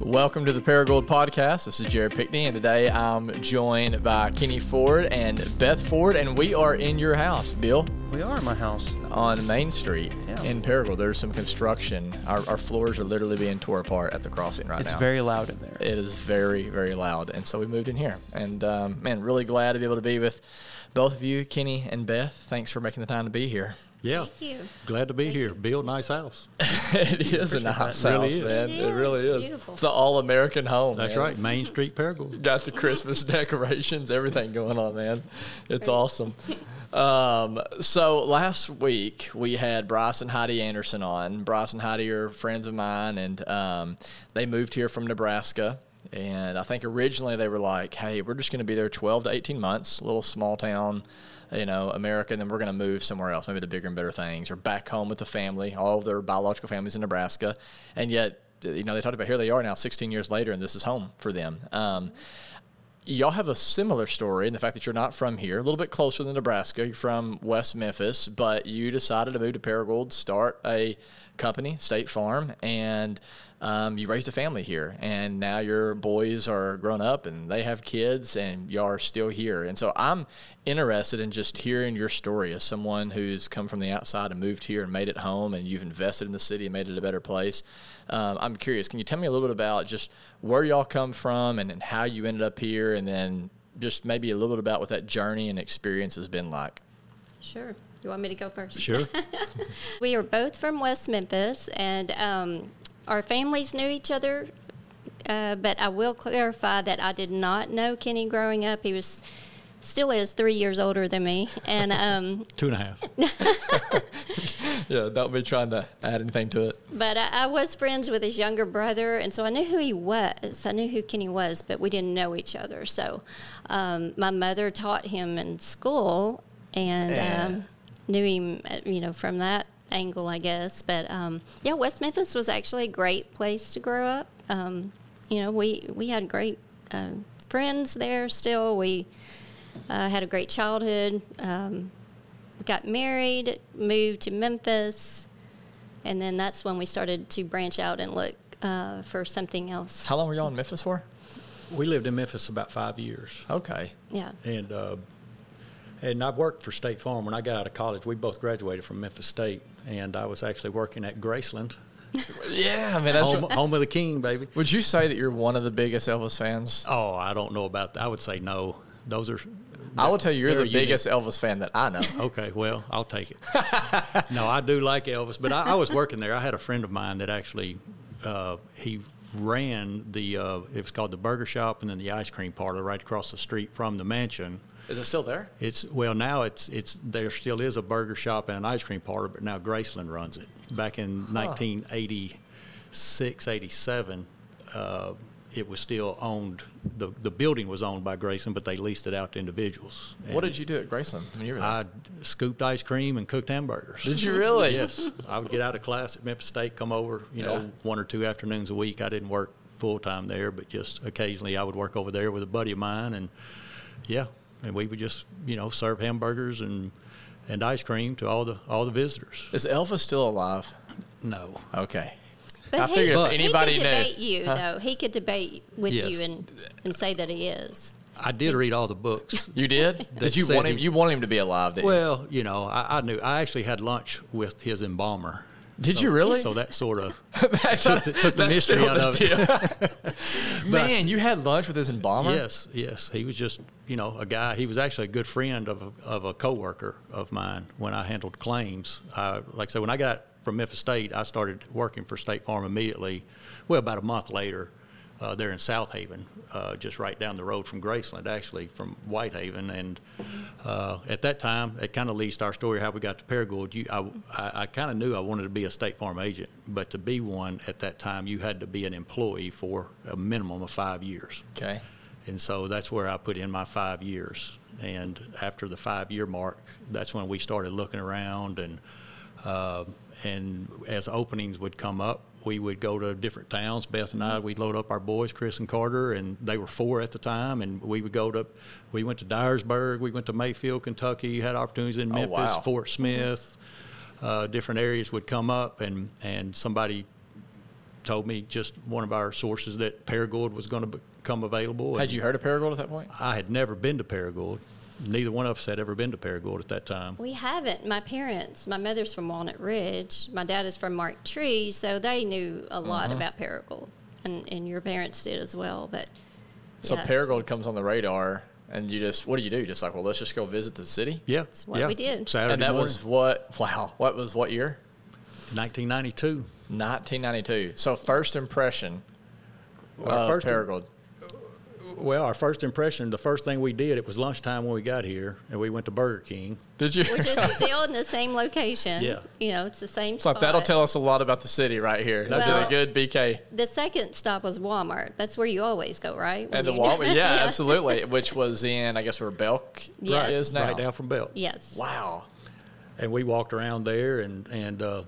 Welcome to the Paragould Podcast. This is Jared Pickney, and today I'm joined by Kenny Ford and Beth Ford, and we are in your house, Bill, We are in my house. on Main Street Yeah. in Paragould. There's some construction. Our, our floors are literally being tore apart at the crossing right It's now. It's very loud in there. it is very, very loud, and so we moved in here. And um, man, really glad to be able to be with both of you, Kenny and Beth. Thanks for making the time to be here. Yeah, Thank you. glad to be here. Bill, nice house. it is a nice It house, really man. It It, really is. is. Beautiful. It's the all-American home. That's man. right, Main Street Paragould. got the Christmas decorations, everything going on, man. It's awesome. Um, so last week we had Bryce and Heidi Anderson on. Bryce and Heidi are friends of mine, and um, they moved here from Nebraska. And I think originally they were like, "Hey, we're just going to be there 12 to 18 months, little small town." You know, America, and then we're going to move somewhere else, maybe to bigger and better things, or back home with the family. All of their biological families in Nebraska, and yet, you know, they talked about here they are now, 16 years later, and this is home for them. Um, y'all have a similar story in the fact that you're not from here, a little bit closer than Nebraska. You're from West Memphis, but you decided to move to Paragould, start a company, State Farm, and um, you raised a family here. And now your boys are grown up and they have kids, and y'all are still here. And so I'm interested in just hearing your story as someone who's come from the outside and moved here and made it home, and you've invested in the city and made it a better place. Um, I'm curious, can you tell me a little bit about just where y'all come from and, and how you ended up here, and then just maybe a little bit about what that journey and experience has been like? Sure. You want me to go first? Sure. We are both from West Memphis, and um, our families knew each other. Uh, but I will clarify that I did not know Kenny growing up. He was still is three years older than me, and um, Two and a half. Yeah, don't be trying to add anything to it. but I, I was friends with his younger brother, and so I knew who he was. I knew who Kenny was, but we didn't know each other. So um, my mother taught him in school, and Yeah. um, knew him, uh, you know, from that angle, I guess. But um, yeah, West Memphis was actually a great place to grow up. Um, you know, we we had great uh, friends there. Still, we uh, had a great childhood. Um, got married, moved to Memphis, and then that's when we started to branch out and look uh, for something else. How long were y'all in Memphis for? We lived in Memphis about five years, Okay. Yeah. and uh, and I worked for State Farm when I got out of college. We both graduated from Memphis State, and I was actually working at Graceland, Yeah, I mean, that's. home, home of the King, baby. would you say that you're one of the biggest Elvis fans? Oh, I don't know about that. I would say no. Those are. I will tell you, you're the unique. biggest Elvis fan that I know. Okay, well, I'll take it. no, I do like Elvis, but I, I was working there. I had a friend of mine that actually uh, he ran the uh, it was called the Burger Shop and then the ice cream parlor right across the street from the mansion. Is it still there? It's well now it's it's there still is a burger shop and an ice cream parlor, but now Graceland runs it. Back in 1986, 87, uh, it was still owned. The the building was owned by Graceland, but they leased it out to individuals. What did you do at Graceland when you were there? I scooped ice cream and cooked hamburgers. Did you really? Yes, I would get out of class at Memphis State, come over, you Yeah. know, one or two afternoons a week. I didn't work full time there, but just occasionally I would work over there with a buddy of mine, and yeah, and we would just, you know, serve hamburgers and and ice cream to all the all the visitors. Is Elvis still alive? No, Okay. But I he, figured if he anybody could knew- debate you, Huh? though. He could debate with Yes. you and, and say that he is. I did read all the books. You did? did you want him? he- You want him to be alive? Didn't you? Well, you know, I, I knew. I actually had lunch with his embalmer. Did So- you really? So that sort of took the- took the mystery out of it. Man, you had lunch with this embalmer? Yes, yes. He was just, you know, a guy. He was actually a good friend of a, of a coworker of mine when I handled claims. I, like I said, when I got from Memphis State, I started working for State Farm immediately. Well, about a month later, uh, there in Southaven, uh, just right down the road from Graceland, actually from Whitehaven. And uh, at that time, it kind of leads to our story how we got to Paragould. You, I, I, I kind of knew I wanted to be a State Farm agent, but to be one at that time, you had to be an employee for a minimum of five years. Okay. And so that's where I put in my five years. And after the five year mark, that's when we started looking around. And, uh, and as openings would come up, we would go to different towns. Beth and I, we'd load up our boys, Chris and Carter, and they were four at the time. And we would go to, we went to Dyersburg, we went to Mayfield, Kentucky, had opportunities in Oh, Memphis, wow. Fort Smith. Uh, different areas would come up, and, and somebody told me just one of our sources that Paragould was going to become available. Had you heard of Paragould at that point? I had never been to Paragould. Neither one of us had ever been to Paragould at that time. We haven't. My parents, my mother's from Walnut Ridge. My dad is from Marked Tree, so they knew a lot Uh-huh. about Paragould, and and your parents did as well. But So yeah, Paragould comes on the radar, and you just what do you do? Just like, well, let's just go visit the city. Yeah, That's what yeah. we did. Saturday and that morning, was what? Wow, what was what year? 1992. 1992. So first impression Our of first- Paragould. Well, our first impression, the first thing we did, it was lunchtime when we got here, and we went to Burger King. Did you? which is still in the same location. Yeah. You know, it's the same It's like spot. that'll tell us a lot about the city right here. That's Well- a good BK. The second stop was Walmart. That's where you always go, right? When And the Walmart, yeah, absolutely. Which was in, I guess, where Belk Yes. is now. Right down from Belk. Yes. Wow. and we walked around there and and uh,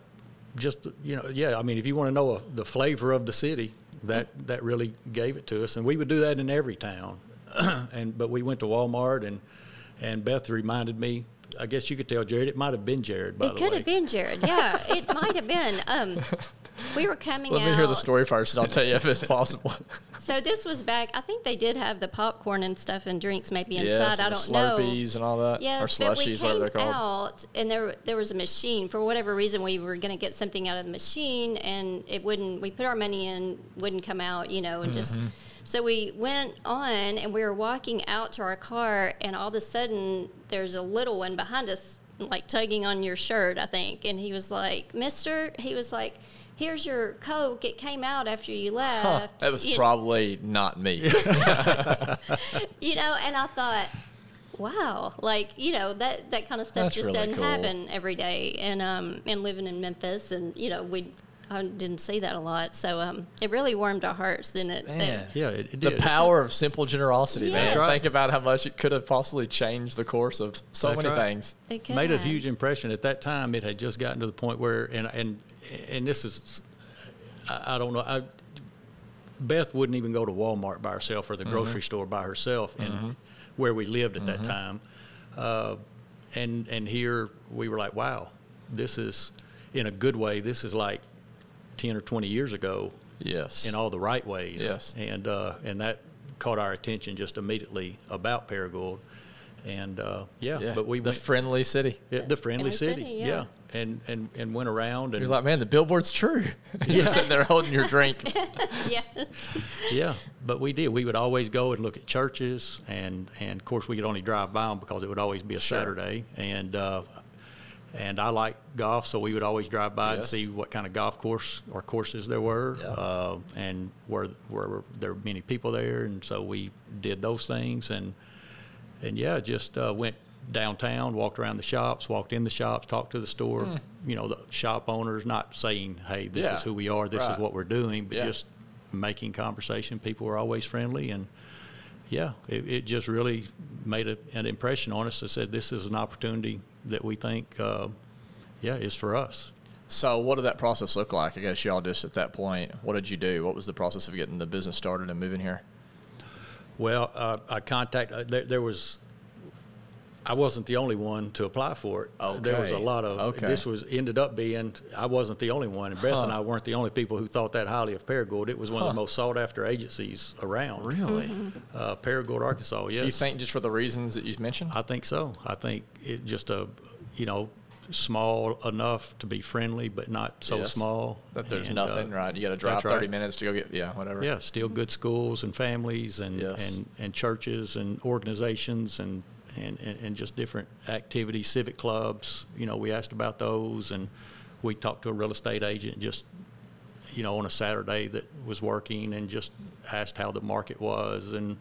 just you know yeah I mean if you want to know uh the flavor of the city that that really gave it to us and we would do that in every town and but we went to Walmart and and Beth reminded me I guess you could tell Jared it might have been Jared by It the could have been Jared. Yeah, it might have been. Um, we were coming Let out. me hear the story first, and I'll tell you if it's possible. So this was back. I think they did have the popcorn and stuff and drinks maybe inside. yes, I don't the know. Slurpees and all that, or Yes, but we slushies, whatever they're came out, and there there was a machine. For whatever reason, we were going to get something out of the machine, and it wouldn't. We put our money in, wouldn't come out, you know, and just. Mm-hmm. So we went on, and we were walking out to our car, and all of a sudden, there's a little one behind us, like tugging on your shirt, I think, and he was like, "Mister," he was like. Here's your Coke. It came out after you left. Huh, that was You- probably not me. you know and i thought wow like you know that that kind of stuff That's just really doesn't cool. happen every day and um and living in memphis and you know we I didn't see that a lot so um it really warmed our hearts didn't it that- Man. yeah it, it The power of simple generosity, Yeah. man. Right. Think about how much it could have possibly changed the course of so That's many right. things. it could made a huge impression at that time. It had just gotten to the point where, and and and this is, I, I don't know. I, Beth wouldn't even go to Walmart by herself or the grocery store by herself, and where we lived at that time, uh, and and here we were like, wow, this is, in a good way, this is like ten or twenty years ago Yes. in all the right ways. Yes. And uh, and that caught our attention just immediately about Paragould, and uh, yeah, yeah. but we the went. friendly city. Yeah, the friendly Friendly city, city, yeah. yeah. and and and went around and You're like, man, the billboard's true. You're sitting there holding your drink. yeah yeah, but we did. We would always go and look at churches, and and of course we could only drive by them because it would always be a Sure. Saturday, and uh, and I like golf, so we would always drive by and see what kind of golf course or courses there were, Yeah. uh, and where where there were many people there, and so we did those things, and and yeah, just uh, went downtown, walked around the shops, walked in the shops, talked to the store, you know, the shop owners, not saying, hey, this Hmm. Yeah. is who we are, this Right. is what we're doing, but Yeah. just making conversation. People were always friendly, and yeah, it, it just really made a, an impression on us I said this is an opportunity that we think, uh, yeah, is for us. So, what did that process look like? I guess y'all just at that point, what did you do? What was the process of getting the business started and moving here? Well, uh, I contact. Uh, there, there was. I wasn't the only one to apply for it. There was a lot of. Okay. This was ended up being. I wasn't the only one, and Beth and I weren't the only people who thought that highly of Paragould. It was one of the most sought after agencies around. Really? Uh, Paragould, Arkansas. Yes. You think just for the reasons that you mentioned? I think so. I think it just a, you know, small enough to be friendly, but not so Yes. small that there's And, uh, nothing, right? You got to drive that's right. 30 minutes to go get, yeah, whatever. Yeah, still good schools and families and, Yes. and, and churches and organizations and, and, and and just different activities, civic clubs. You know, we asked about those and we talked to a real estate agent just, you know, on a Saturday that was working and just asked how the market was and,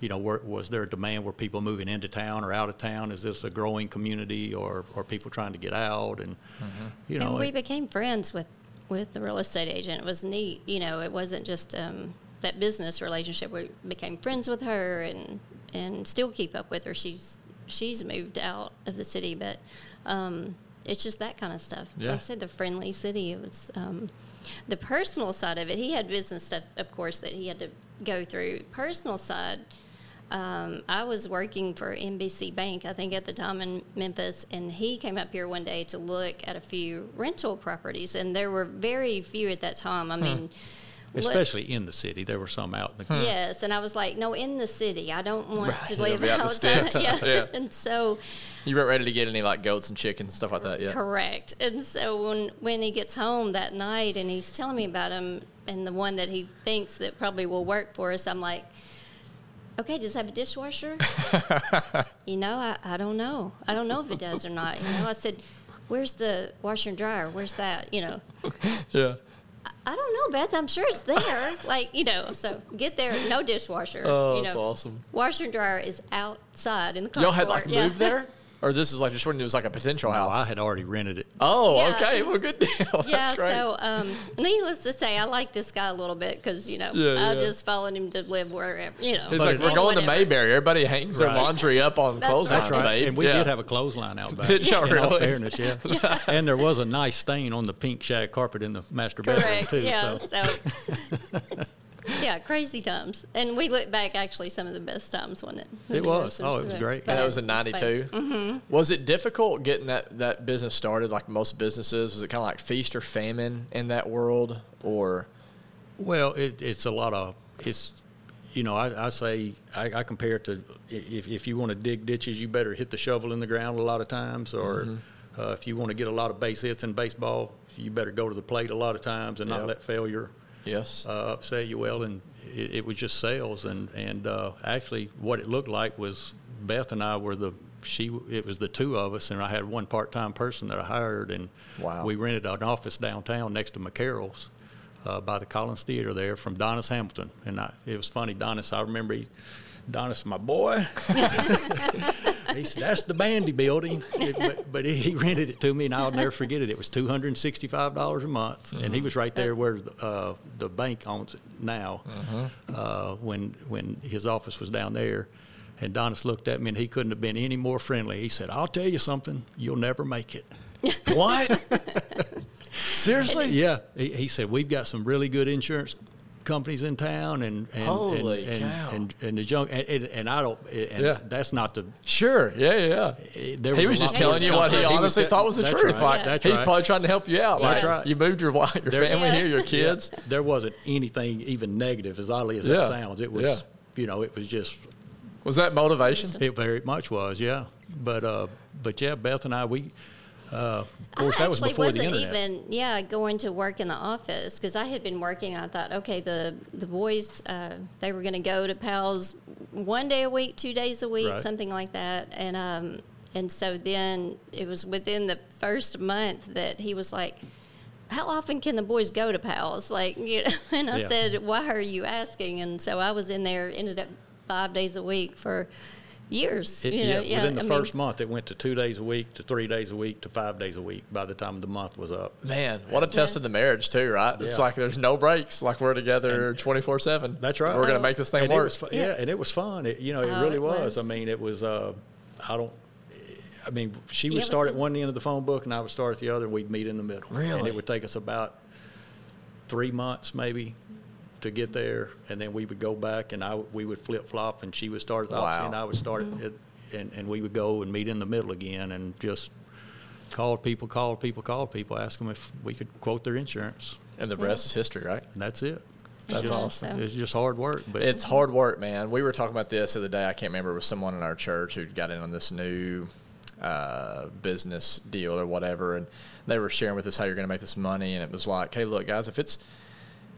you know, where, was there a demand? Were people moving into town or out of town? Is this a growing community or, or people trying to get out? And, you know, and we it- became friends with with the real estate agent. It was neat. You know, it wasn't just um, that business relationship. We became friends with her and and still keep up with her. She's she's moved out of the city, but um, it's just that kind of stuff. Yeah. Like I said, the friendly city. It was um, the personal side of it. He had business stuff, of course, that he had to go through. Personal side. um, I was working for NBC Bank, I think at the time in Memphis, and he came up here one day to look at a few rental properties, and there were very few at that time. I mean, look- Especially in the city, there were some out in the country. Yes, and I was like, no, in the city. I don't want Right, to live be out the outside. yeah. Yeah. and so You weren't ready to get any like goats and chickens and stuff like that Yeah, correct. And so when when he gets home that night and he's telling me about him and the one that he thinks that probably will work for us, I'm like, okay, does it have a dishwasher? you know, I, I don't know. I don't know if it does or not. You know, I said, where's the washer and dryer? Where's that? You know, Yeah. I don't know, Beth. I'm sure it's there. like, you know, so get there, no dishwasher. Oh, you that's awesome. Washer and dryer is outside in the carport. Y'all had like yeah. moved there, or this is like just when it was like a potential Oh, house. I had already rented it. oh, Yeah. okay. Well, good deal. That's yeah, great. so um, needless to say, I like this guy a little bit because you know Yeah, I yeah. just followed him to live wherever you know. He's But like, we're going to. Mayberry. Everybody hangs their laundry up on That's clotheslines, right. That's right. babe. And we Yeah. did have a clothesline out back. Did y'all in all fairness, yeah. And there was a nice stain on the pink shag carpet in the master bedroom too. yeah. So. So. Yeah, crazy times, and we look back actually some of the best times, wasn't it? It was. Oh, it was great. And that was in '92. Mm-hmm. Was it difficult getting that, that business started, like most businesses? Was it kind of like feast or famine in that world, or Well, it, it's a lot of it's. You know, I, I say I, I compare it to if, if you want to dig ditches, you better hit the shovel in the ground a lot of times, or Mm-hmm. uh, if you want to get a lot of base hits in baseball, you better go to the plate a lot of times and Yeah. not let failure yes? uh, upset you. Well, and it, it was just sales, and and uh, actually, what it looked like was Beth and I were the she. It was the two of us, and I had one part time person that I hired, and Wow. we rented an office downtown next to McCarroll's. Uh, by the Collins Theater there from Donis Hamilton, and I, it was funny. Donis, I remember he, Donis, my boy. he said, "That's the Bandy Building," It- but, but he, he rented it to me, and I'll never forget it. It was two hundred and sixty-five dollars a month, and he was right there where uh, the bank owns it now. Uh, when when his office was down there, and Donis looked at me, and he couldn't have been any more friendly. He said, "I'll tell you something, you'll never make it." what? Seriously? Yeah, he, he said we've got some really good insurance companies in town, and and Holy and, cow. and, and, and the junk, and, and, and I don't, and Yeah. that's not the. Sure. Yeah, yeah. There He was just telling you what he honestly te- thought was the that's truth. right, Like that's he's right. probably trying to help you out. Like right. you moved your wife, your There- family Yeah. here, your kids. there wasn't anything even negative, as oddly as Yeah. that sounds. It was, Yeah. you know, it was just Was that motivation? it very much was, yeah. But uh, but yeah, Beth and I, we, uh, of course, I that was actually before wasn't internet. even yeah going to work in the office because I had been working. I thought okay the the boys uh, they were going to go to pals one day a week, two days a week, Right. something like that, and um and so then it was within the first month that he was like. How often can the boys go to pals? Like, you know, and I Yeah. said, "Why are you asking?" And so I was in there, ended up five days a week for years. It- you know, yeah, within the I mean- first month, it went to two days a week, to three days a week, to five days a week. By the time the month was up, Man, what a test Yeah. of the marriage too, right? It's Yeah. like there's no breaks. Like we're together twenty four seven. That's right. We're gonna make this thing and work. was, yeah. Yeah. and it was fun. It, you know, it Oh, really it was. I mean, it was. Uh, I don't. I mean, she would it start at one end of the phone book, and I would start at the other. and We'd meet in the middle. Really, And it would take us about three months, maybe, to get there, and then we would go back, and I w- we would flip flop, and she would start at the opposite, and I would start at, and and we would go and meet in the middle again, and just called people, called people, called people, ask them if we could quote their insurance, and the rest is history, right? and that's it. That's Just- awesome. It's just hard work, but It's hard work, man. We were talking about this the other day. I can't remember. It was someone in our church who got in on this new uh, business deal or whatever, and they were sharing with us how you're going to make this money. And it was like, hey, look, guys, if it's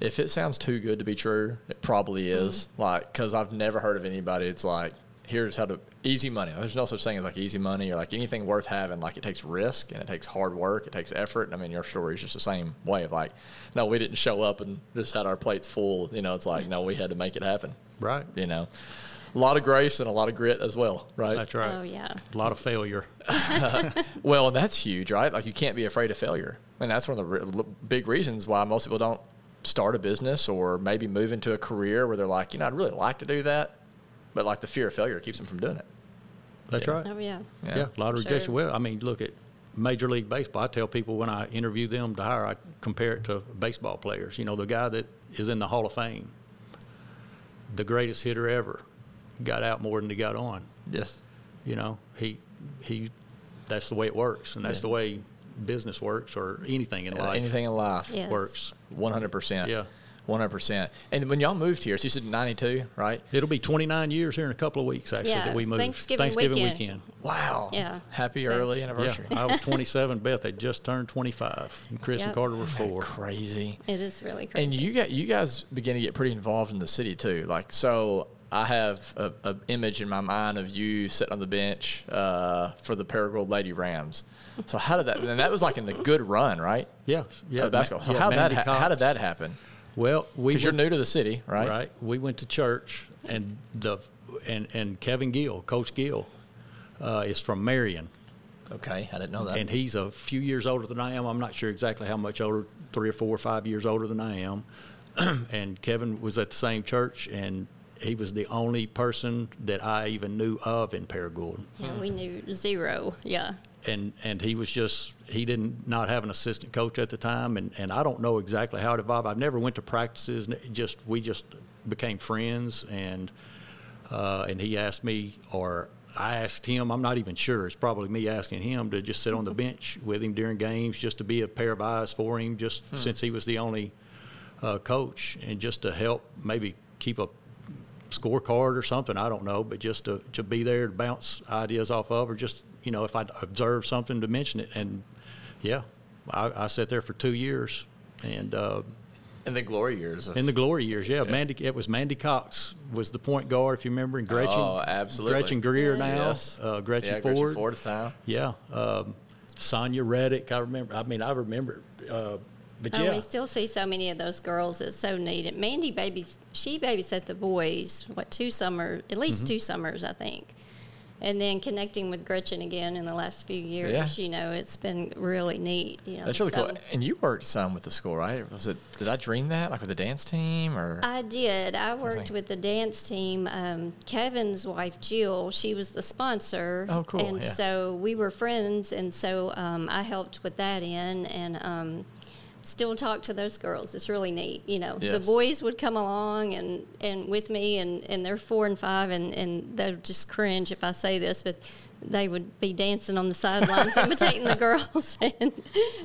if it sounds too good to be true, it probably mm-hmm. is. Like, because I've never heard of anybody. It's like, here's how to easy money. There's no such thing as like easy money or like anything worth having. Like, it takes risk and it takes hard work. It takes effort. I mean, your story is just the same way of like, no, we didn't show up and just had our plates full. You know, it's like, no, we had to make it happen right. you know a lot of grace and a lot of grit as well right That's right. Oh yeah. A lot of failure. well and that's huge right like you can't be afraid of failure and that's one of the re- big reasons why most people don't start a business or maybe move into a career where they're like you know i'd really like to do that but like the fear of failure keeps them from doing it That's Yeah. right. Oh yeah. Yeah, a lot of Sure. rejection. Well, I mean, look at Major League Baseball. I tell people when I interview them to hire, I compare it to baseball players. You know, the guy that is in the Hall of Fame, the greatest hitter ever, got out more than he got on. Yes. You know, he he that's the way it works, and that's Yeah. the way business works or anything in life Anything in life Yes. works. One hundred percent. Yeah. One hundred percent. And when y'all moved here, so you said ninety two, right? It'll be 29 years here in a couple of weeks, actually, Yeah, that we moved. Thanksgiving weekend. weekend. Wow. Yeah. Happy So- early Yeah, anniversary. I was 27. Beth had just turned 25, and Chris and Carter were four. Crazy. It is really crazy. And you got you guys begin to get pretty involved in the city too. Like so, I have a, a image in my mind of you sitting on the bench uh, for the Paragould Lady Rams. So how did that? And that was like in the good run, right? Yeah, yeah. of basketball. So yeah, how that Mandy ha- how did that happen? Well, we Because you're new to the city, right? Right. We went to church, and the and and Kevin Gill, Coach Gill, uh, is from Marion, Okay, I didn't know that. and he's a few years older than I am. I'm not sure exactly how much older, three or four or five years older than I am. and Kevin was at the same church, and he was the only person that I even knew of in Paragould. yeah, we knew zero. Yeah. And and he was just he didn't not have an assistant coach at the time and and I don't know exactly how it evolved. I've never went to practices. Just we just became friends and uh, and he asked me or I asked him. I'm not even sure. It's probably me asking him to just sit on the bench with him during games, just to be a pair of eyes for him, just since he was the only uh, coach, and just to help maybe keep a scorecard or something. I don't know, but just to, to be there to bounce ideas off of, or just you know if I observe something to mention it. And yeah, I, I sat there for two years, and uh, in the glory years. Of, in the glory years, yeah, Mandy it was Mandy Cox was the point guard if you remember, and Gretchen, Oh, absolutely. Gretchen Greer now, Yes. uh, Gretchen yeah, Ford, Gretchen Ford at the time. yeah, um, Sonia Reddick. I remember. I mean, I remember. Uh, but Oh, yeah, we still see so many of those girls. It's so neat. And Mandy baby, she babysat the boys. What two summers? At Mm-hmm. least two summers, I think. And then connecting with Gretchen again in the last few years. Yeah. You know, it's been really neat. You know, That's really so- cool. And you worked some with the school, right? Was it? Did I dream that, like with the dance team, or? I did. I worked with the dance team. Um, Kevin's wife, Jill, she was the sponsor. Oh, cool, And yeah. so we were friends, and so um, I helped with that end, and um, still talk to those girls. It's really neat. You know, Yes. the boys would come along and, and with me, and, and they're four and five, and, and they'll just cringe if I say this, but they would be dancing on the sidelines imitating the girls and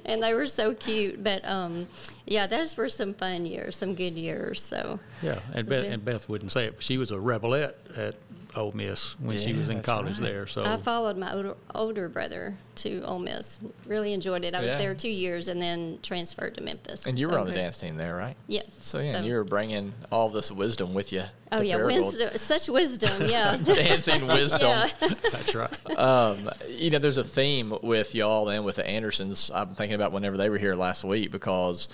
and they were so cute but um yeah those were some fun years some good years so yeah, and Beth, and Beth wouldn't say it, but she was a rebelette at Ole Miss when she was in college right. there. So I followed my older, older brother to Ole Miss. Really enjoyed it. I was Yeah. there two years and then transferred to Memphis. and you were So on the dance team there, right? Yes. So yeah, and you were bringing all this wisdom with you. Oh yeah, wisdom, such wisdom. Yeah. dancing wisdom. that's right. Um, you know, there's a theme with y'all and with the Andersons. I'm thinking about whenever they were here last week because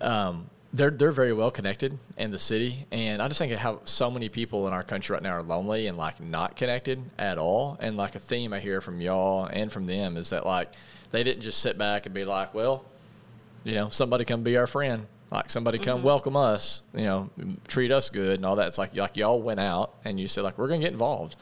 um, they're they're very well connected in the city, and I just think of how so many people in our country right now are lonely and like not connected at all. And like a theme I hear from y'all and from them is that like they didn't just sit back and be like, well, you know, somebody come be our friend. Like somebody come mm-hmm. welcome us, you know, treat us good and all that. It's like like y'all went out and you said like we're gonna get involved,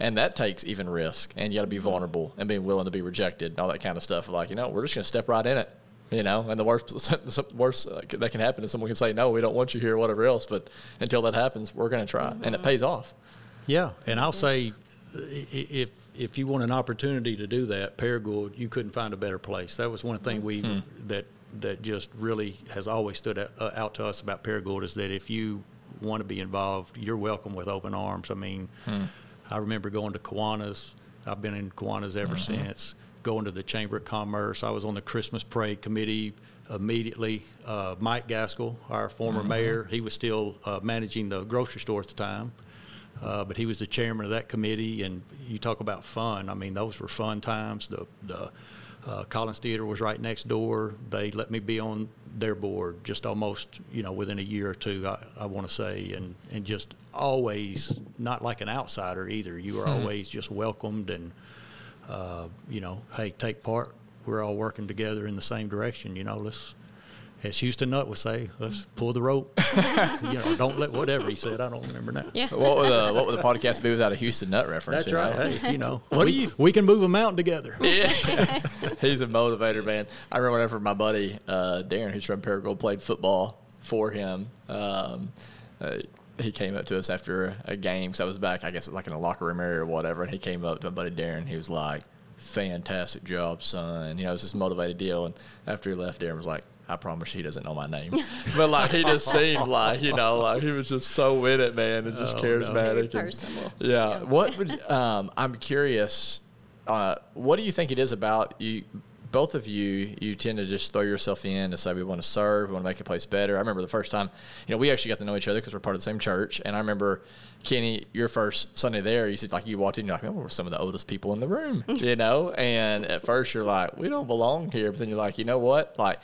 and that takes even risk and you got to be mm-hmm. vulnerable and being willing to be rejected and all that kind of stuff. Like you know, we're just gonna step right in it, you know. And the worst the worst uh, that can happen is someone can say no, we don't want you here, whatever else. But until that happens, we're gonna try, and it pays off. Yeah, and I'll say, i- i- if if you want an opportunity to do that, Paragould, you couldn't find a better place. That was one thing we that that just really has always stood out, uh, out to us about Paragould is that if you want to be involved, you're welcome with open arms. I mean, I remember going to Kiwanis. I've been in Kiwanis ever since. Going to the Chamber of Commerce. I was on the Christmas Parade Committee immediately. Uh, Mike Gaskill, our former mayor, he was still uh, managing the grocery store at the time. Uh, but he was the chairman of that committee, and you talk about fun. I mean, those were fun times. The the uh, Collins Theater was right next door. They let me be on their board just almost, you know, within a year or two. I, I want to say, and and just always not like an outsider either. You were always just welcomed, and uh, you know, hey, take part. We're all working together in the same direction. You know, let's. As Houston Nutt would say, let's pull the rope. you know, don't let whatever he said. I don't remember now. Yeah. What would the what would the podcast be without a Houston Nutt reference? That's right. know? Hey, you know, What do we, you- we can move a mountain together. Yeah. He's a motivator, man. I remember whenever my buddy uh, Darren, who's from Paragould, played football for him. Um, uh, he came up to us after a game. So I was back, I guess, like in a locker room area or whatever. And he came up to my buddy Darren. He was like, "Fantastic job, son." You know, it was this motivated deal. And after he left, Darren was like, "I promise he doesn't know my name." but like he just seemed like you know, like he was just so in it, man, and just Oh, no. Charismatic. and- personable. yeah. What would um, I'm curious? Uh, what do you think it is about you? Both of you, you tend to just throw yourself in and say we want to serve, we want to make a place better. I remember the first time, you know, we actually got to know each other because we're part of the same church. And I remember, Kenny, your first Sunday there, you said like you walked in, you're like, oh, we're some of the oldest people in the room, you know. And at first you're like, we don't belong here, but then you're like, you know what, like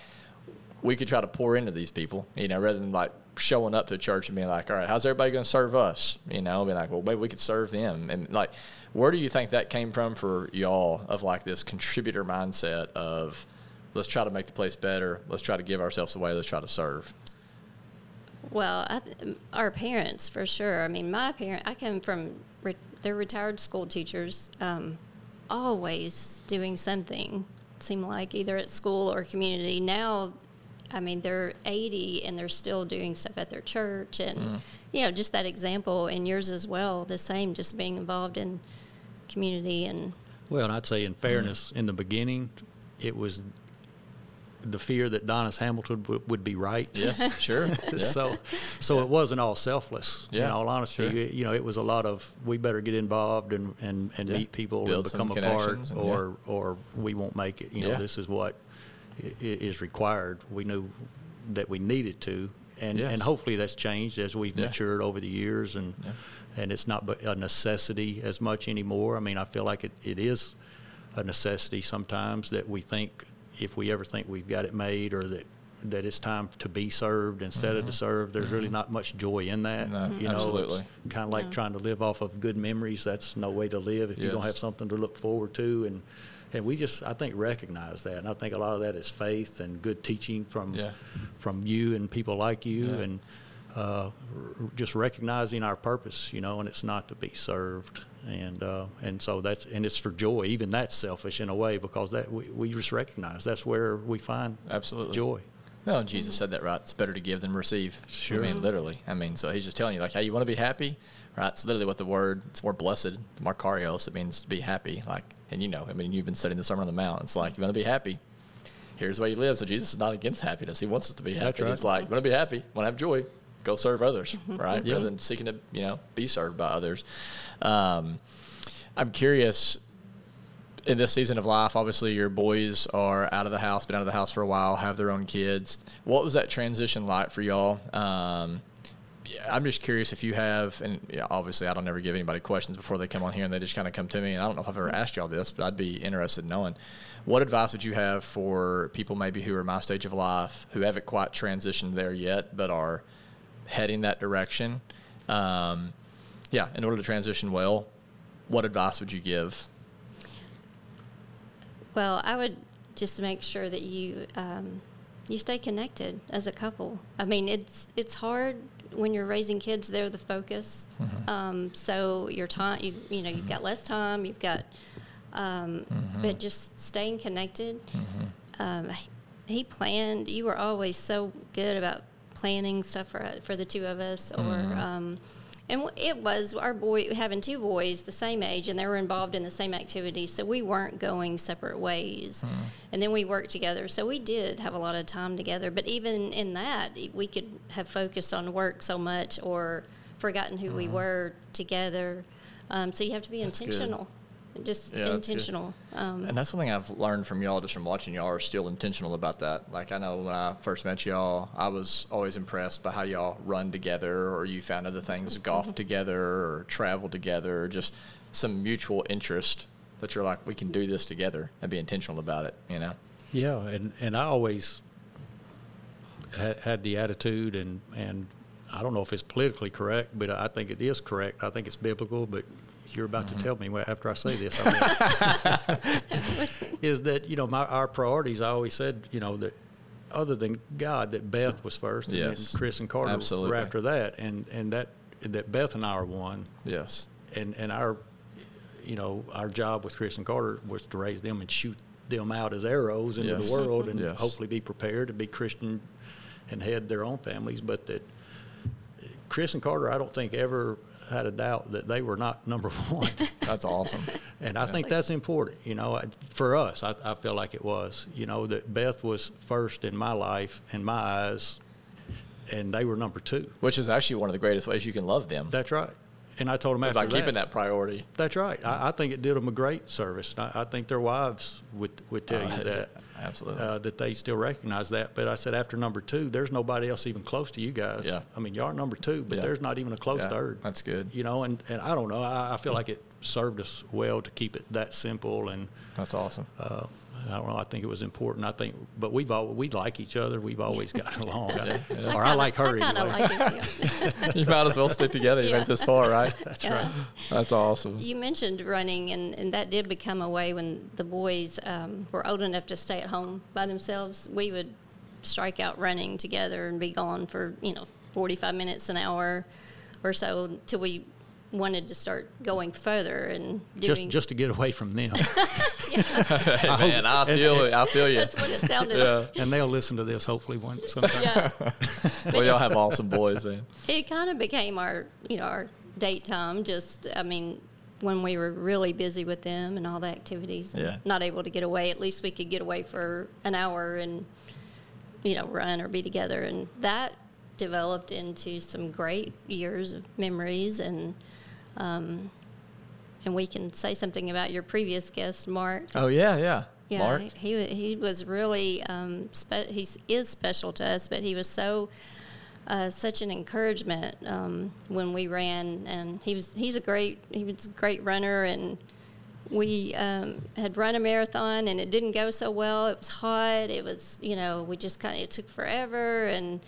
we could try to pour into these people, you know, rather than like showing up to church and being like, all right, how's everybody going to serve us? You know, be like, well, maybe we could serve them. And like, where do you think that came from for y'all of like this contributor mindset of let's try to make the place better, let's try to give ourselves away, let's try to serve? Well, I, our parents for sure. I mean, my parent. I come from re- they're retired school teachers, um, always doing something. It seemed like either at school or community. Now, I mean, they're 80 and they're still doing stuff at their church, and you know, just that example. And yours as well, the same. Just being involved in community and Well, and I'd say in fairness, in the beginning, it was the fear that Donis Hamilton would, would be right. Yes, sure. Yeah. So, so it wasn't all selfless. In all honesty, sure. you, you know, it was a lot of we better get involved and and, and Yeah. meet people Build and become a part, connections and- or or we won't make it. You know, this is what i- i- is required. We knew that we needed to, and Yes. and hopefully that's changed as we've Yeah. matured over the years, and Yeah. and it's not but a necessity as much anymore. I mean, I feel like it, it is a necessity sometimes that we think if we ever think we've got it made or that that it's time to be served instead of to serve, there's really not much joy in that. Mm-hmm. No, you know, absolutely. kind of like trying to live off of good memories. That's no way to live if you don't have something to look forward to. And and we just I think recognize that, and I think a lot of that is faith and good teaching from Yeah. from you and people like you, Yeah. and uh, r- just recognizing our purpose, you know, and it's not to be served, and uh, and so that's and it's for joy. Even that's selfish in a way because that we, we just recognize that's where we find Absolutely. joy. Well, Jesus said that right. It's better to give than receive. Sure. I mean, literally. I mean, so he's just telling you, like, hey, you want to be happy, right? It's literally what the word. It's more blessed, Makarios. It means to be happy. Like, and you know, I mean, you've been studying the Sermon on the Mount. It's like you want to be happy. Here's the way you live. So Jesus is not against happiness. He wants us to be happy. That's right. He's like, you want to be happy, want to have joy, go serve others, right? Yeah. Rather than seeking to, you know, be served by others. Um, I'm curious in this season of life, obviously your boys are out of the house, been out of the house for a while, have their own kids. What was that transition like for y'all? Um, I'm just curious if you have, and yeah, obviously I don't ever give anybody questions before they come on here, and they just kind of come to me. And I don't know if I've ever asked y'all this, but I'd be interested in knowing what advice would you have for people maybe who are my stage of life who haven't quite transitioned there yet, but are heading that direction. Um, yeah, in order to transition well, what advice would you give? Well, I would just make sure that you um, you stay connected as a couple. I mean, it's it's hard when you're raising kids; they're the focus. Um, so your time, you you know, you've got less time. You've got, um, but just staying connected. Um, he planned. You were always so good about planning stuff for for the two of us, or. And it was our boy having two boys the same age, and they were involved in the same activities, so we weren't going separate ways. And then we worked together, so we did have a lot of time together. But even in that, we could have focused on work so much or forgotten who we were together. Um, so you have to be That's good. Intentional, just Yeah, intentional. Um, And that's something I've learned from y'all just from watching y'all are still intentional about that. Like I know when I first met y'all, I was always impressed by how y'all run together or you found other things, golf together or travel together, or just some mutual interest that you're like, we can do this together and be intentional about it, you know? Yeah, and, and I always had, had the attitude, and, and I don't know if it's politically correct, but I think it is correct. I think it's biblical, but you're about Mm-hmm. to tell me after I say this. Is that, you know, my, our priorities, I always said, you know, that other than God, that Beth was first, and Yes. then Chris and Carter Absolutely. were after that, and, and that, that Beth and I are one, Yes. and and our you know our job with Chris and Carter was to raise them and shoot them out as arrows into Yes. the world and Yes. hopefully be prepared to be Christian and head their own families but that Chris and Carter, I don't think ever had a doubt that they were not number one. That's awesome. And I think that's important, you know, for us, I, I feel like it was, you know, that Beth was first in my life, in my eyes, and they were number two. Which is actually one of the greatest ways you can love them. That's right. And I told them after by keeping that priority. That's right. I, I think it did them a great service. I, I think their wives would, would tell Uh, you that. absolutely. Uh, that they still recognize that. But I said, after number two, there's nobody else even close to you guys. Yeah. I mean, y'all are number two, but Yeah. there's not even a close Yeah, third. that's good. You know, and, and I don't know. I, I feel like it served us well to keep it that simple. And That's awesome. uh, I don't know. I think it was important. I think, but we've all we like each other. We've always gotten along. I- Or I like her I anyway. like it. yeah. you might as well stick together. You made Yeah. it this far, right? That's Yeah. right. That's awesome. You mentioned running, and, and that did become a way when the boys um, were old enough to stay at home by themselves. We would strike out running together and be gone for, you know, 45 minutes, an hour or so till we wanted to start going further and Just doing. just to get away from them, Hey, man, I feel it. I feel you. that's what it sounded Yeah. and they'll listen to this hopefully one sometime. Yeah. Well, y'all have awesome boys, man. it kind of became our you know our date time just i mean when we were really busy with them and all the activities and Yeah. not able to get away at least we could get away for an hour and you know run or be together and that developed into some great years of memories and um, and we can say something about your previous guest mark Oh yeah, yeah. yeah, Mark. he he was really um, spe- he is special to us, but he was so uh, such an encouragement um, when we ran, and he was he's a great he was a great runner, and we um, had run a marathon, and it didn't go so well. It was hot. It was you know we just kind of it took forever, and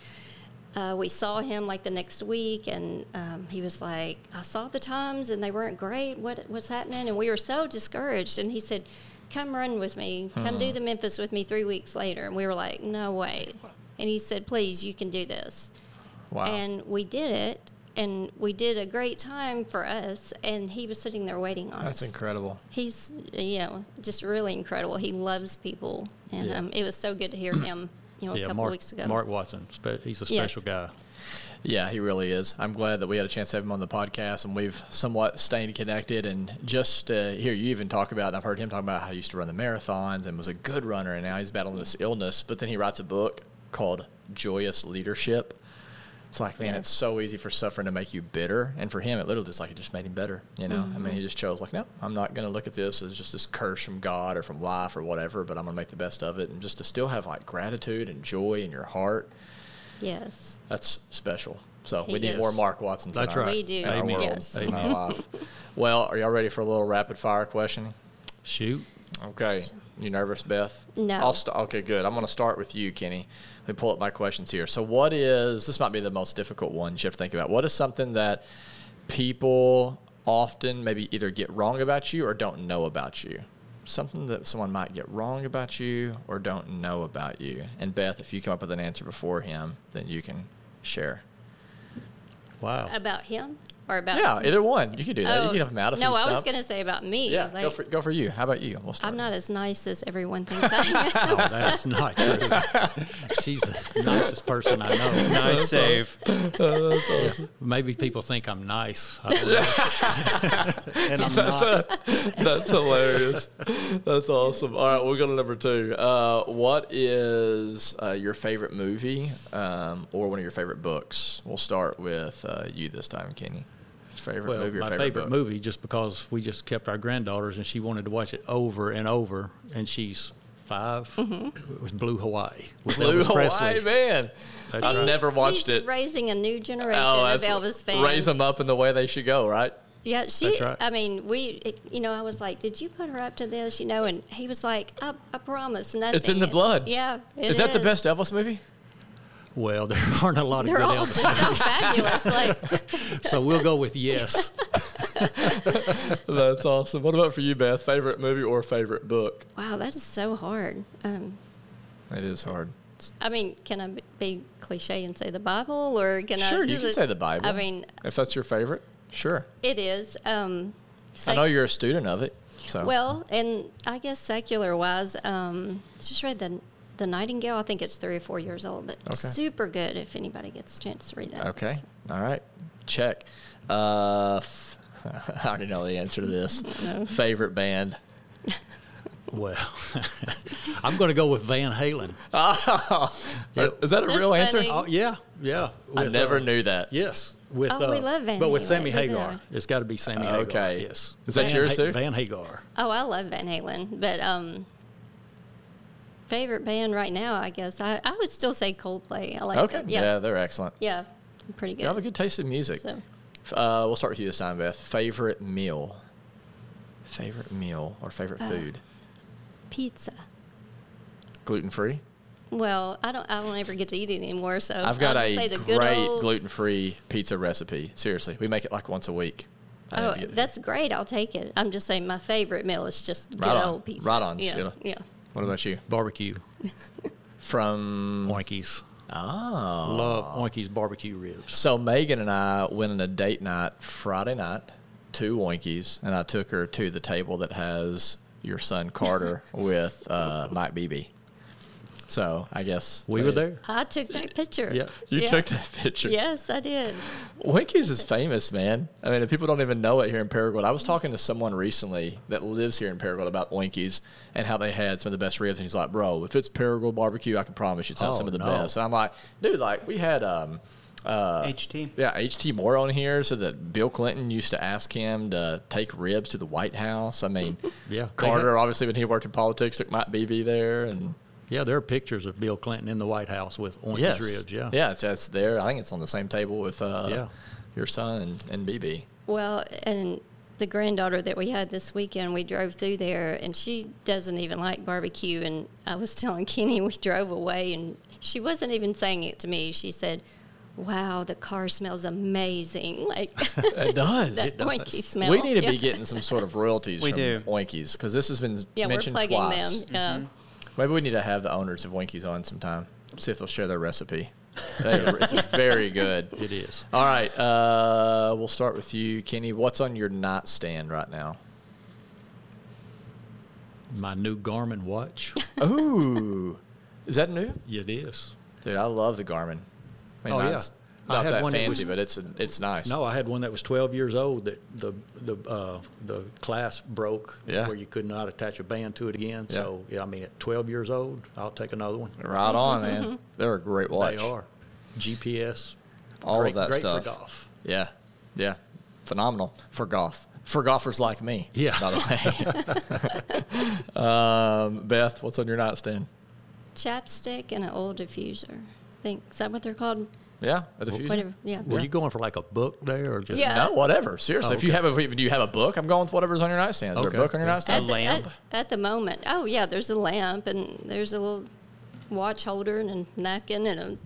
uh, we saw him like the next week, and um, he was like, "I saw the times, and they weren't great. What what's happening?" And we were so discouraged. And he said, "Come run with me. Come do the Memphis with me three weeks later." And we were like, "No way." And he said, "Please, you can do this." Wow. And we did it, and we did a great time for us. And he was sitting there waiting on That's us. That's incredible. He's you know just really incredible. He loves people, and Yeah. um, it was so good to hear him. You know, a Yeah, couple Mark, weeks ago. Mark Watson. He's a Yes. special guy. Yeah, he really is. I'm glad that we had a chance to have him on the podcast, and we've somewhat stayed connected. And just uh, hear you even talk about, and I've heard him talk about how he used to run the marathons and was a good runner, and now he's battling this illness. But then he writes a book called Joyous Leadership. It's like, man, Yeah. it's so easy for suffering to make you bitter, and for him, it literally just like it just made him better. You know, I mean, he mm-hmm. just chose like, no, I'm not going to look at this as just this curse from God or from life or whatever, but I'm going to make the best of it, and just to still have like gratitude and joy in your heart. Yes. That's special. So He we need is. more Mark Watsons. That's our, right. We do. In our Amen. world, Yes. in our life. Well, are y'all ready for a little rapid fire questioning? Shoot. Okay. You nervous, Beth? No. I'll st- okay, good. I'm going to start with you, Kenny. Let me pull up my questions here. So, what is this? Might be the most difficult one you have to think about. What is something that people often maybe either get wrong about you or don't know about you? Something that someone might get wrong about you or don't know about you. And Beth, if you come up with an answer before him, then you can share. Wow. About him or about Yeah, either one. You can do that. you Oh, can help him out if no, he's I was going to say about me. Yeah, go for go for you. How about you? We'll. I'm not as nice as everyone thinks I am. Oh, that's not true. She's the nicest person I know. Nice save. Maybe people think I'm nice. I don't know. and I'm That's, not. a, that's hilarious. That's awesome. All right, we'll go to number two. Uh, what is uh, your favorite movie um, or one of your favorite books? We'll start with uh, you this time, Kenny. Favorite Well, movie or my favorite, favorite book? movie, just because we just kept our granddaughters and she wanted to watch it over and over, and she's 5 It was Blue Hawaii with Mm-hmm. Blue Elvis Hawaii, Presley. man. That's I've never watched He's it. raising a new generation Oh, of. Elvis fans. Raise them up in the way they should go, right? Yeah, she. Right. I mean, we. You know, I was like, "Did you put her up to this?" You know, and he was like, "I, I promise, nothing." It's in the blood. Yeah, it is that the best Elvis movie? Well, there aren't a lot of They're good all Elvis just so movies, fabulous. Like, so we'll go with yes. That's awesome. What about for you, Beth? Favorite movie or favorite book? wow, that is so hard. Um, It is hard. I mean, can I be- be cliche and say the Bible, or can I? Sure, you can it- say the Bible. I mean, if that's your favorite, sure. it is. Um, I know you're a student of it. So Well, and I guess secular wise, um, just read the The Nightingale, I think it's three or four years old, but Okay. super good if anybody gets a chance to read that. Okay. All right. Check. Uh, f- I already know the answer to this. Favorite band? Well, I'm going to go with Van Halen. Yeah. Is that a That's real answer? Oh yeah, yeah. I never uh, knew that. Yes, with Oh, we uh, love Van but with Halen. Sammy Hagar. It's got to be Sammy Hagar. Okay. Yes. Is that Van yours too? Van Hagar. Oh, I love Van Halen, but um, favorite band right now, I guess I, I would still say Coldplay. I like Okay. them. Yeah. Yeah, they're excellent. yeah, pretty good. You have a good taste in music. So, Uh, we'll start with you this time, Beth. Favorite meal? Favorite meal or favorite Uh, food? pizza. Gluten free? Well, I don't. I don't ever get to eat it anymore. So I've got a say the great old- gluten free pizza recipe. Seriously, we make it like once a week. I Oh, need to get- that's great. I'll take it. I'm just saying my favorite meal is just good Right on. old pizza. Right on, Yeah, Sheila. yeah. What about you? Barbecue. From Oinkies. oh, Love Oinkies barbecue ribs. So Megan and I went on a date night Friday night to Oinkies, and I took her to the table that has your son Carter with uh, Mike Beebe. So I guess We they- were there. I took that picture. Yeah. You Yeah. took that picture. Yes, I did. Oinkies is famous, man. I mean, people don't even know it here in Paragould. I was talking to someone recently that lives here in Paragould about Oinkies and how they had some of the best ribs. And he's like, bro, if it's Paragould barbecue, I can promise you it's not Oh, some of the no. best. And I'm like, dude, like, we had. um uh, HT. Yeah, HT Moore on here, so that Bill Clinton used to ask him to take ribs to the White House. I mean, Yeah, Carter, had- obviously, when he worked in politics, took Mike Beebe there, and Yeah, there are pictures of Bill Clinton in the White House with Oinkies yes, ribs. Yeah. yeah, it's, it's there. I think it's on the same table with uh, Yeah. your son and, and Beebe. Well, and the granddaughter that we had this weekend, we drove through there, and she doesn't even like barbecue. And I was telling Kenny, we drove away, and she wasn't even saying it to me. She said, "Wow, the car smells amazing!" Like It does. that It does. oinky smell. We need to Yeah. be getting some sort of royalties We from do. Oinkies because this has been Yeah, we're mentioned plugging twice. them. Yeah. Maybe we need to have the owners of Oinkies on sometime. See if they'll share their recipe. They, it's very good. It is. All right, uh, we'll start with you, Kenny. What's on your nightstand right now? My new Garmin watch. Ooh, is that new? it is. Dude, I love the Garmin. I mean, Oh, yeah. Mine's I Not had that one that fancy, was- but it's it's nice. No, I had one that was 12 years old that the the uh, the class broke Yeah. where you could not attach a band to it again. Yeah. So yeah, I mean at 12 years old, I'll take another one. Right on, man. They're a great watch. They are GPS. All great, of that great stuff. for golf. Yeah, yeah, phenomenal for golf. For golfers like me, Yeah. By the way, um, Beth, what's on your nightstand? Chapstick and an old diffuser. I think is that what they're called? Yeah, a diffuser. Whatever. Yeah. Were you going for like a book there or just? Yeah. No, whatever. Seriously, Oh, if you have a, do you have a book? I'm going with whatever's on your nightstand. Is there Okay. a book on your Yeah. nightstand? At the, lamp? At, at the moment. Oh yeah, there's a lamp and there's a little watch holder and a napkin and a.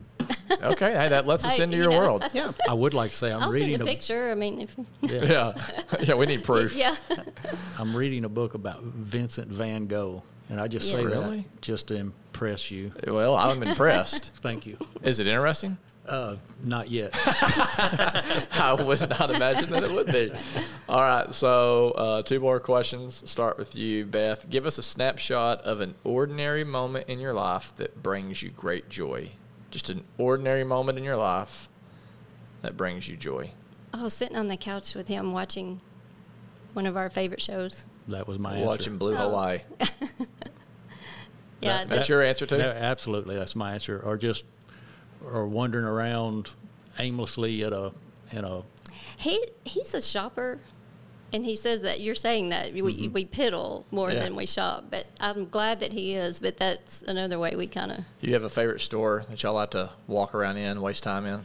okay, hey, that lets us Hey, into you your know. world. Yeah. I would like to say I'm I'll send reading a picture. I mean, if Yeah, Yeah, yeah, we need proof. yeah. I'm reading a book about Vincent Van Gogh, and I just say Really? that just to impress you. Well, I'm impressed. Thank you. Is it interesting? Uh, not yet. I would not imagine that it would be. All right, so uh, two more questions. Start with you, Beth. Give us a snapshot of an ordinary moment in your life that brings you great joy. Just an ordinary moment in your life that brings you joy. I was sitting on the couch with him watching one of our favorite shows. That was my answer. Watching Blue Oh. Hawaii. Yeah, That- that's that- your answer too. Yeah, absolutely, that's my answer. Or just, or wandering around aimlessly at a, in a, he he's a shopper, and he says that you're saying that we mm-hmm. we piddle more Yeah. than we shop. But I'm glad that he is. But that's another way we kind of Do you have a favorite store that y'all like to walk around in, waste time in?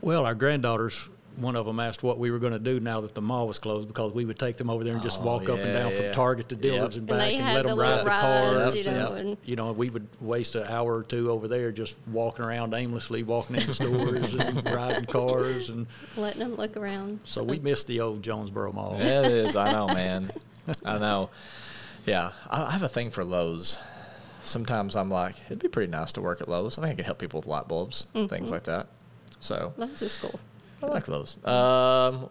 well, our granddaughters, one of them asked what we were going to do now that the mall was closed because we would take them over there and just Oh, walk up and down yeah. from Target to Yep. Dillard's and And back they and let the them little ride the rides, cars. you and, know, and- you know, we would waste an hour or two over there just walking around aimlessly, walking in stores and riding cars. And letting them look around. so we missed the old Jonesboro Mall. Yeah, it is. I know, man. I know. Yeah, I I have a thing for Lowe's. Sometimes I'm like, it'd be pretty nice to work at Lowe's. I think I could help people with light bulbs, things mm-hmm. like that. So Lowe's is cool. I like those. Um,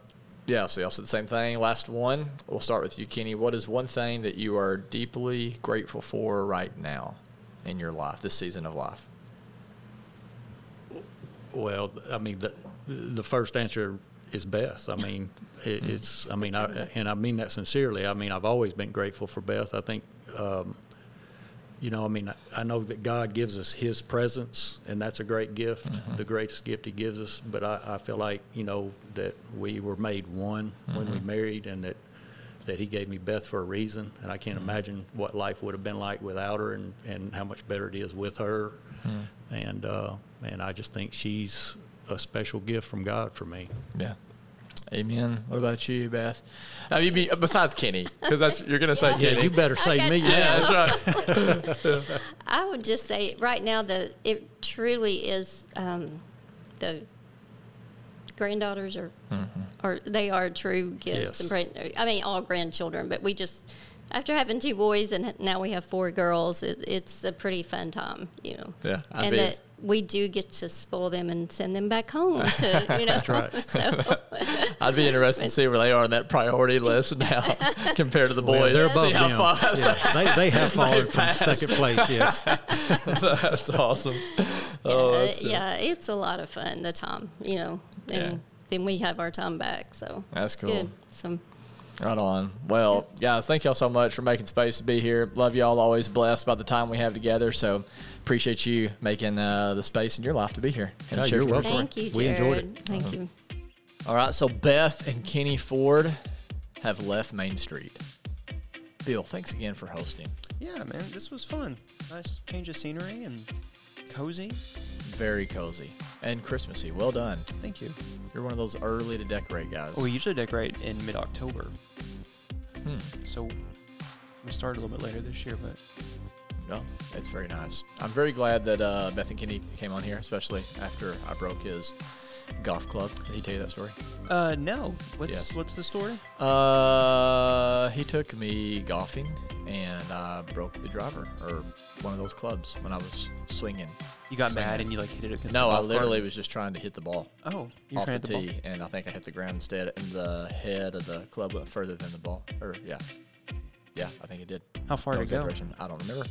yeah, so y'all said the same thing. Last one. We'll start with you, Kenny. What is one thing that you are deeply grateful for right now? in your life, this season of life? Well, I mean, the, the first answer is Beth. I mean, it, Mm-hmm. it's, I mean, I, and I mean that sincerely. I mean, I've always been grateful for Beth. I think, um, you know, I mean, I, I know that God gives us His presence, and that's a great gift, Mm-hmm. the greatest gift He gives us. But I, I feel like, you know, that we were made one when Mm-hmm. we married, and that that He gave me Beth for a reason. And I can't Mm-hmm. imagine what life would have been like without her, and, and how much better it is with her. Mm-hmm. And uh, and I just think she's a special gift from God for me. Yeah. Amen. What about you, Beth? Uh, you mean, besides Kenny, because that's you're gonna say Yeah. Kenny. You better say got- me. I yeah, Yeah. that's right. I would just say right now that it truly is um, the granddaughters are, or they are true gifts. Yes. And I mean, all grandchildren, but we just after having two boys and now we have four girls, it, it's a pretty fun time, you know. Yeah, I and bet. that we do get to spoil them and send them back home to, you know. right. so I'd be interested to see where they are on that priority list now compared to the Well, boys. they're See above how them. far- Yeah, they, they have fallen from second place. Yes. that's awesome. Oh, that's, yeah, it's a lot of fun. The time, you know, and Yeah. then we have our time back. So That's cool. Good. So Right on. Well, guys, thank y'all so much for making space to be here. Love y'all. Always blessed by the time we have together. So appreciate you making uh, the space in your life to be here. and Yeah, share you're welcome. thank you, Jared. We enjoyed it. Thank you. All right. So Beth and Kenny Ford have left Main Street. Bill, thanks again for hosting. Yeah, man, this was fun. Nice change of scenery and cozy. Very cozy and Christmassy. Well done. Thank you. You're one of those early to decorate guys. Well, we usually decorate in mid-October, Hmm. so we started a little bit later this year. But No, it's very nice. I'm very glad that uh, Beth and Kenny came on here, especially after I broke his golf club. Did he tell you that story? uh, no, what's Yes. what's the story? Uh, he took me golfing, and I broke the driver or one of those clubs when I was swinging. You got Swing mad and you like hit it against No, the I golf literally cart? was just trying to hit the ball Oh, you off the trying to hit the tee, and I think I hit the ground instead, and the head of the club went further than the ball. Or yeah, yeah, I think it did. How far No to go? exaggeration. I don't remember.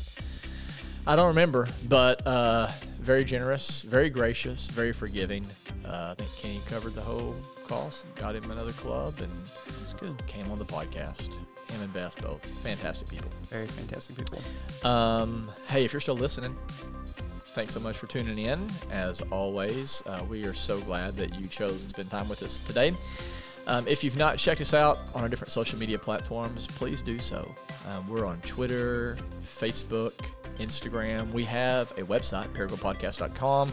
I don't remember, but uh, very generous, very gracious, very forgiving. Uh, I think Kenny covered the whole cost, got him another club, and That's good. came on the podcast. Him and Beth both fantastic people. Very fantastic people. Um, hey, if you're still listening, thanks so much for tuning in. As always, uh, we are so glad that you chose to spend time with us today. Um, if you've not checked us out on our different social media platforms, please do so. Um, we're on Twitter, Facebook, Instagram. We have a website, paragopodcast.com.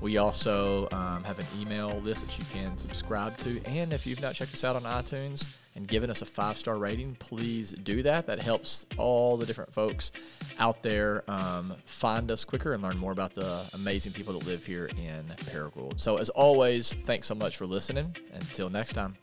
We also um, have an email list that you can subscribe to. And if you've not checked us out on iTunes and given us a five star rating, please do that. That helps all the different folks out there um, find us quicker and learn more about the amazing people that live here in Paragould. So, as always, thanks so much for listening. Until next time.